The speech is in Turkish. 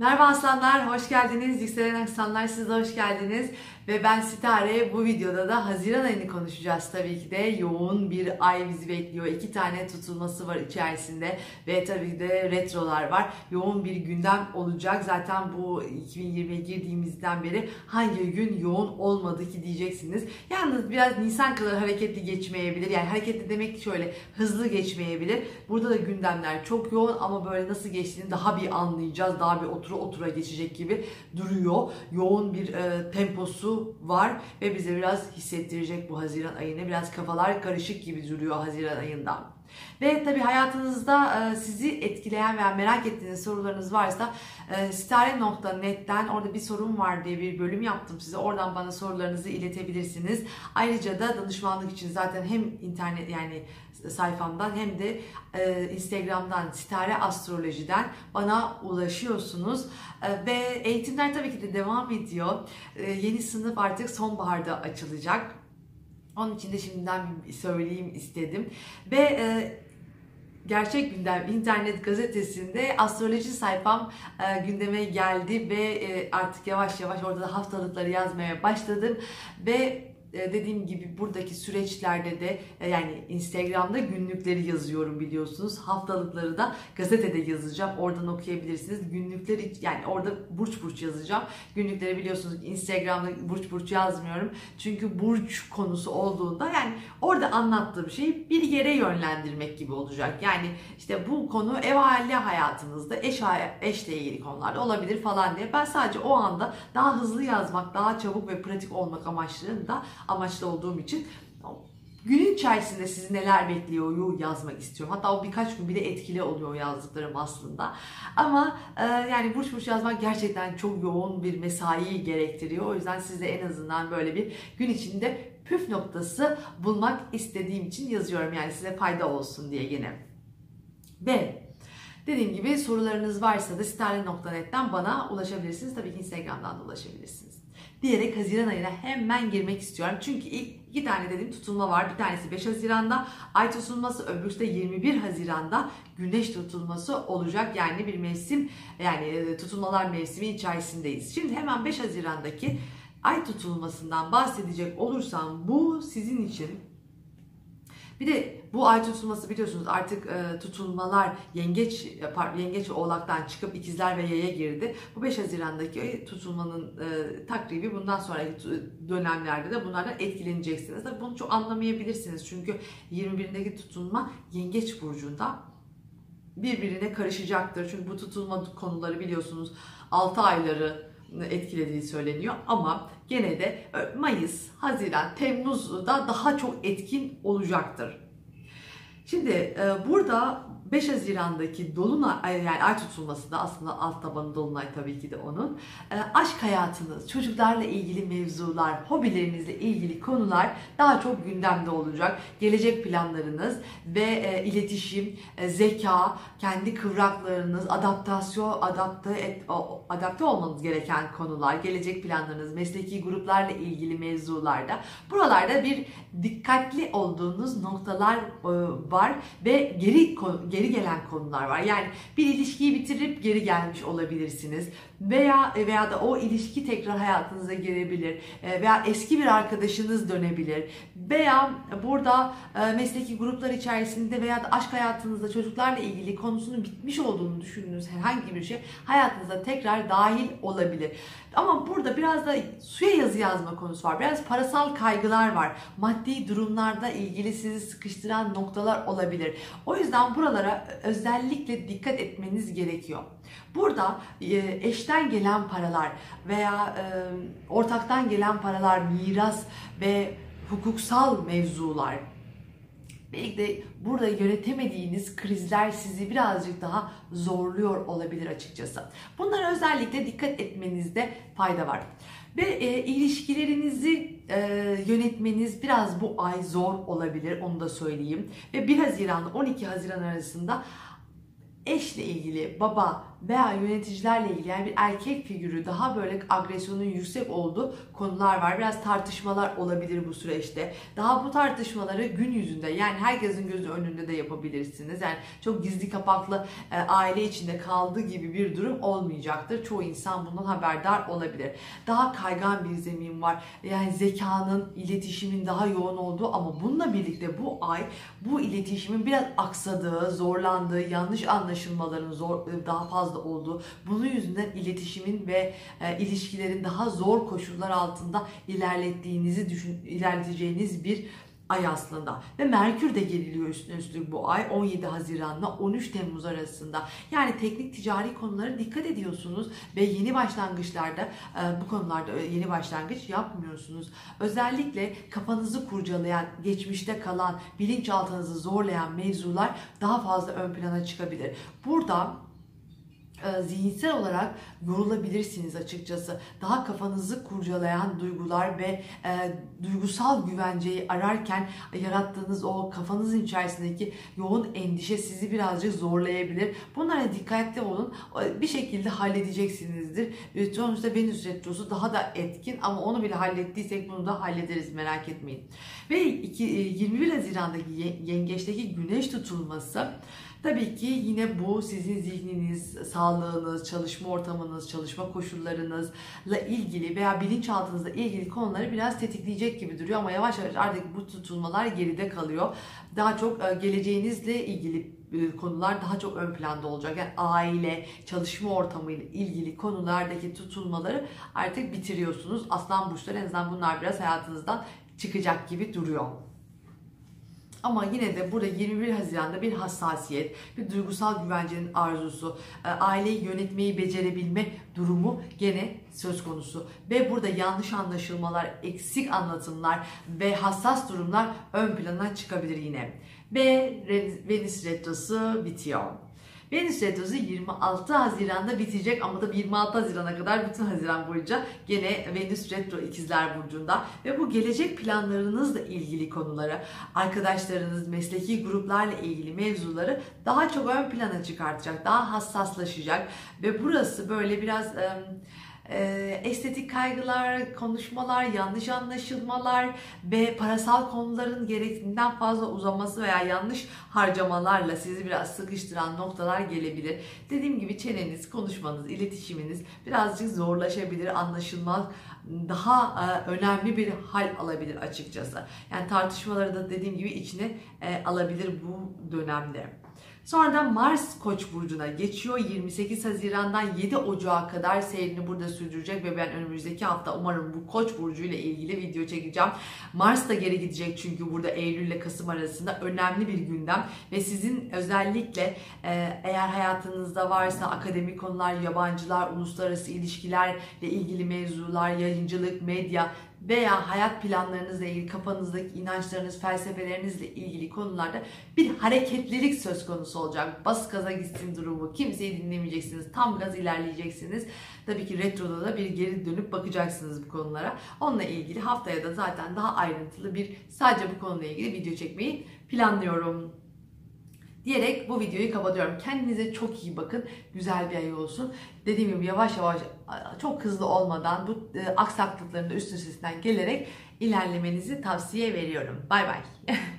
Merhaba aslanlar, hoş geldiniz. Yükselen aslanlar siz de hoş geldiniz. Ve ben Sitare bu videoda da Haziran ayını konuşacağız tabii ki de. Yoğun bir ay bizi bekliyor. İki tane tutulması var içerisinde ve tabii de retrolar var. Yoğun bir gündem olacak. Zaten bu 2020'ye girdiğimizden beri hangi gün yoğun olmadı ki diyeceksiniz. Yalnız biraz Nisan kadar hareketli geçmeyebilir. Yani hareketli demek ki şöyle hızlı geçmeyebilir. Burada da gündemler çok yoğun ama böyle nasıl geçtiğini daha bir anlayacağız. Daha bir otura otura geçecek gibi duruyor. Yoğun bir e, temposu var ve bize biraz hissettirecek bu Haziran ayını. Biraz kafalar karışık gibi duruyor Haziran ayından. Ve tabii hayatınızda e, sizi etkileyen veya merak ettiğiniz sorularınız varsa e, sitare.net'ten orada bir sorun var diye bir bölüm yaptım size. Oradan bana sorularınızı iletebilirsiniz. Ayrıca da danışmanlık için zaten hem internet yani sayfamdan hem de e, Instagram'dan Sitare Astroloji'den bana ulaşıyorsunuz. Ve eğitimler tabii ki de devam ediyor. Yeni sınıf artık sonbaharda açılacak. Onun için de şimdiden söyleyeyim istedim. Ve e, Gerçek Gündem internet gazetesinde astroloji sayfam e, gündeme geldi ve e, artık yavaş yavaş orada da haftalıkları yazmaya başladım ve dediğim gibi buradaki süreçlerde de e, yani Instagram'da günlükleri yazıyorum biliyorsunuz. Haftalıkları da gazetede yazacağım. Oradan okuyabilirsiniz. Günlükleri yani orada burç burç yazacağım. Günlükleri biliyorsunuz Instagram'da burç burç yazmıyorum. Çünkü burç konusu olduğunda yani orada anlattığım şeyi bir yere yönlendirmek gibi olacak. Yani işte bu konu ev aile hayatınızda eş eşle ilgili konularda olabilir falan diye. Ben sadece o anda daha hızlı yazmak, daha çabuk ve pratik olmak amaçlarında amaçlı olduğum için günün içerisinde sizi neler bekliyor yazmak istiyorum. Hatta o birkaç gün bile etkili oluyor yazdıklarım aslında. Ama e, yani burç burç yazmak gerçekten çok yoğun bir mesai gerektiriyor. O yüzden size en azından böyle bir gün içinde püf noktası bulmak istediğim için yazıyorum. Yani size fayda olsun diye yine. Ve dediğim gibi sorularınız varsa da stare.net'ten bana ulaşabilirsiniz. Tabii ki Instagram'dan da ulaşabilirsiniz diyerek Haziran ayına hemen girmek istiyorum. Çünkü ilk iki tane dediğim tutulma var. Bir tanesi 5 Haziran'da ay tutulması, öbürüsü de 21 Haziran'da güneş tutulması olacak. Yani bir mevsim yani e, tutulmalar mevsimi içerisindeyiz. Şimdi hemen 5 Haziran'daki ay tutulmasından bahsedecek olursam bu sizin için bir de bu ay tutulması biliyorsunuz artık e, tutulmalar yengeç yengeç oğlaktan çıkıp ikizler ve yaya girdi. Bu 5 Haziran'daki tutulmanın e, takribi bundan sonraki dönemlerde de bunlardan etkileneceksiniz. Tabii bunu çok anlamayabilirsiniz. Çünkü 21'indeki tutulma yengeç burcunda birbirine karışacaktır. Çünkü bu tutulma konuları biliyorsunuz 6 ayları etkilediği söyleniyor ama gene de e, Mayıs, Haziran, Temmuz'da daha çok etkin olacaktır. Şimdi e, burada 5 Haziran'daki dolunay yani ay tutulması da aslında alt tabanı dolunay tabii ki de onun. E, aşk hayatınız, çocuklarla ilgili mevzular, hobilerinizle ilgili konular daha çok gündemde olacak. Gelecek planlarınız ve e, iletişim, e, zeka, kendi kıvraklarınız, adaptasyon, adapte et, adapte olmanız gereken konular, gelecek planlarınız, mesleki gruplarla ilgili mevzularda buralarda bir dikkatli olduğunuz noktalar e, var ve geri geri geri gelen konular var. Yani bir ilişkiyi bitirip geri gelmiş olabilirsiniz veya e, veya da o ilişki tekrar hayatınıza girebilir e, veya eski bir arkadaşınız dönebilir veya burada e, mesleki gruplar içerisinde veya da aşk hayatınızda çocuklarla ilgili konusunun bitmiş olduğunu düşündüğünüz herhangi bir şey hayatınıza tekrar dahil olabilir. Ama burada biraz da suya yazı yazma konusu var. Biraz parasal kaygılar var. Maddi durumlarda ilgili sizi sıkıştıran noktalar olabilir. O yüzden buralara özellikle dikkat etmeniz gerekiyor. Burada eşten gelen paralar veya ortaktan gelen paralar, miras ve hukuksal mevzular belki de burada yönetemediğiniz krizler sizi birazcık daha zorluyor olabilir açıkçası. Bunlara özellikle dikkat etmenizde fayda var. Ve e, ilişkilerinizi e, yönetmeniz biraz bu ay zor olabilir onu da söyleyeyim. Ve 1 Haziran 12 Haziran arasında eşle ilgili, baba, veya yöneticilerle ilgili yani bir erkek figürü daha böyle agresyonun yüksek olduğu konular var. Biraz tartışmalar olabilir bu süreçte. Daha bu tartışmaları gün yüzünde yani herkesin gözü önünde de yapabilirsiniz. Yani çok gizli kapaklı e, aile içinde kaldığı gibi bir durum olmayacaktır. Çoğu insan bundan haberdar olabilir. Daha kaygan bir zemin var. Yani zekanın, iletişimin daha yoğun olduğu ama bununla birlikte bu ay bu iletişimin biraz aksadığı, zorlandığı, yanlış anlaşılmaların zor, daha fazla olduğu, bunun yüzünden iletişimin ve e, ilişkilerin daha zor koşullar altında ilerlettiğinizi düşün, ilerleteceğiniz bir ay aslında. Ve Merkür de geriliyor üstüne üstlük bu ay 17 Haziran'la 13 Temmuz arasında. Yani teknik ticari konulara dikkat ediyorsunuz ve yeni başlangıçlarda e, bu konularda yeni başlangıç yapmıyorsunuz. Özellikle kafanızı kurcalayan, geçmişte kalan, bilinçaltınızı zorlayan mevzular daha fazla ön plana çıkabilir. Burada e, zihinsel olarak yorulabilirsiniz açıkçası. Daha kafanızı kurcalayan duygular ve e, duygusal güvenceyi ararken yarattığınız o kafanızın içerisindeki yoğun endişe sizi birazcık zorlayabilir. Bunlara dikkatli olun. Bir şekilde halledeceksinizdir. Sonuçta Venüs Retrosu daha da etkin ama onu bile hallettiysek bunu da hallederiz merak etmeyin. Ve 21 e, Haziran'daki yengeçteki güneş tutulması Tabii ki yine bu sizin zihniniz, sağlığınız, çalışma ortamınız, çalışma koşullarınızla ilgili veya bilinçaltınızla ilgili konuları biraz tetikleyecek gibi duruyor ama yavaş yavaş artık bu tutulmalar geride kalıyor. Daha çok e, geleceğinizle ilgili e, konular daha çok ön planda olacak. Yani aile, çalışma ortamı ile ilgili konulardaki tutulmaları artık bitiriyorsunuz. Aslan burçları en azından bunlar biraz hayatınızdan çıkacak gibi duruyor. Ama yine de burada 21 Haziran'da bir hassasiyet, bir duygusal güvencenin arzusu, e, aileyi yönetmeyi becerebilme durumu gene söz konusu. Ve burada yanlış anlaşılmalar, eksik anlatımlar ve hassas durumlar ön plana çıkabilir yine. Ve Venüs Retrosu bitiyor. Venüs Retrosu 26 Haziran'da bitecek ama da 26 Haziran'a kadar bütün Haziran boyunca gene Venüs Retro ikizler burcunda. Ve bu gelecek planlarınızla ilgili konuları, arkadaşlarınız, mesleki gruplarla ilgili mevzuları daha çok ön plana çıkartacak, daha hassaslaşacak. Ve burası böyle biraz... Iı, e, estetik kaygılar, konuşmalar, yanlış anlaşılmalar ve parasal konuların gerektiğinden fazla uzaması veya yanlış harcamalarla sizi biraz sıkıştıran noktalar gelebilir. Dediğim gibi çeneniz, konuşmanız, iletişiminiz birazcık zorlaşabilir, anlaşılmaz daha e, önemli bir hal alabilir açıkçası. Yani tartışmaları da dediğim gibi içine e, alabilir bu dönemde. Sonradan Mars Koç burcuna geçiyor. 28 Haziran'dan 7 Ocağı kadar seyrini burada sürdürecek ve ben önümüzdeki hafta umarım bu Koç burcu ile ilgili video çekeceğim. Mars da geri gidecek çünkü burada Eylül ile Kasım arasında önemli bir gündem ve sizin özellikle e, eğer hayatınızda varsa akademik konular, yabancılar, uluslararası ilişkilerle ilgili mevzular, yayıncılık, medya veya hayat planlarınızla ilgili kafanızdaki inançlarınız, felsefelerinizle ilgili konularda bir hareketlilik söz konusu olacak. Bas gaza gitsin durumu. Kimseyi dinlemeyeceksiniz. Tam gaz ilerleyeceksiniz. Tabii ki retroda da bir geri dönüp bakacaksınız bu konulara. Onunla ilgili haftaya da zaten daha ayrıntılı bir sadece bu konuyla ilgili video çekmeyi planlıyorum diyerek bu videoyu kapatıyorum. Kendinize çok iyi bakın. Güzel bir ay olsun. Dediğim gibi yavaş yavaş çok hızlı olmadan bu e, aksaklıkların da üst üstesinden gelerek ilerlemenizi tavsiye veriyorum. Bay bay.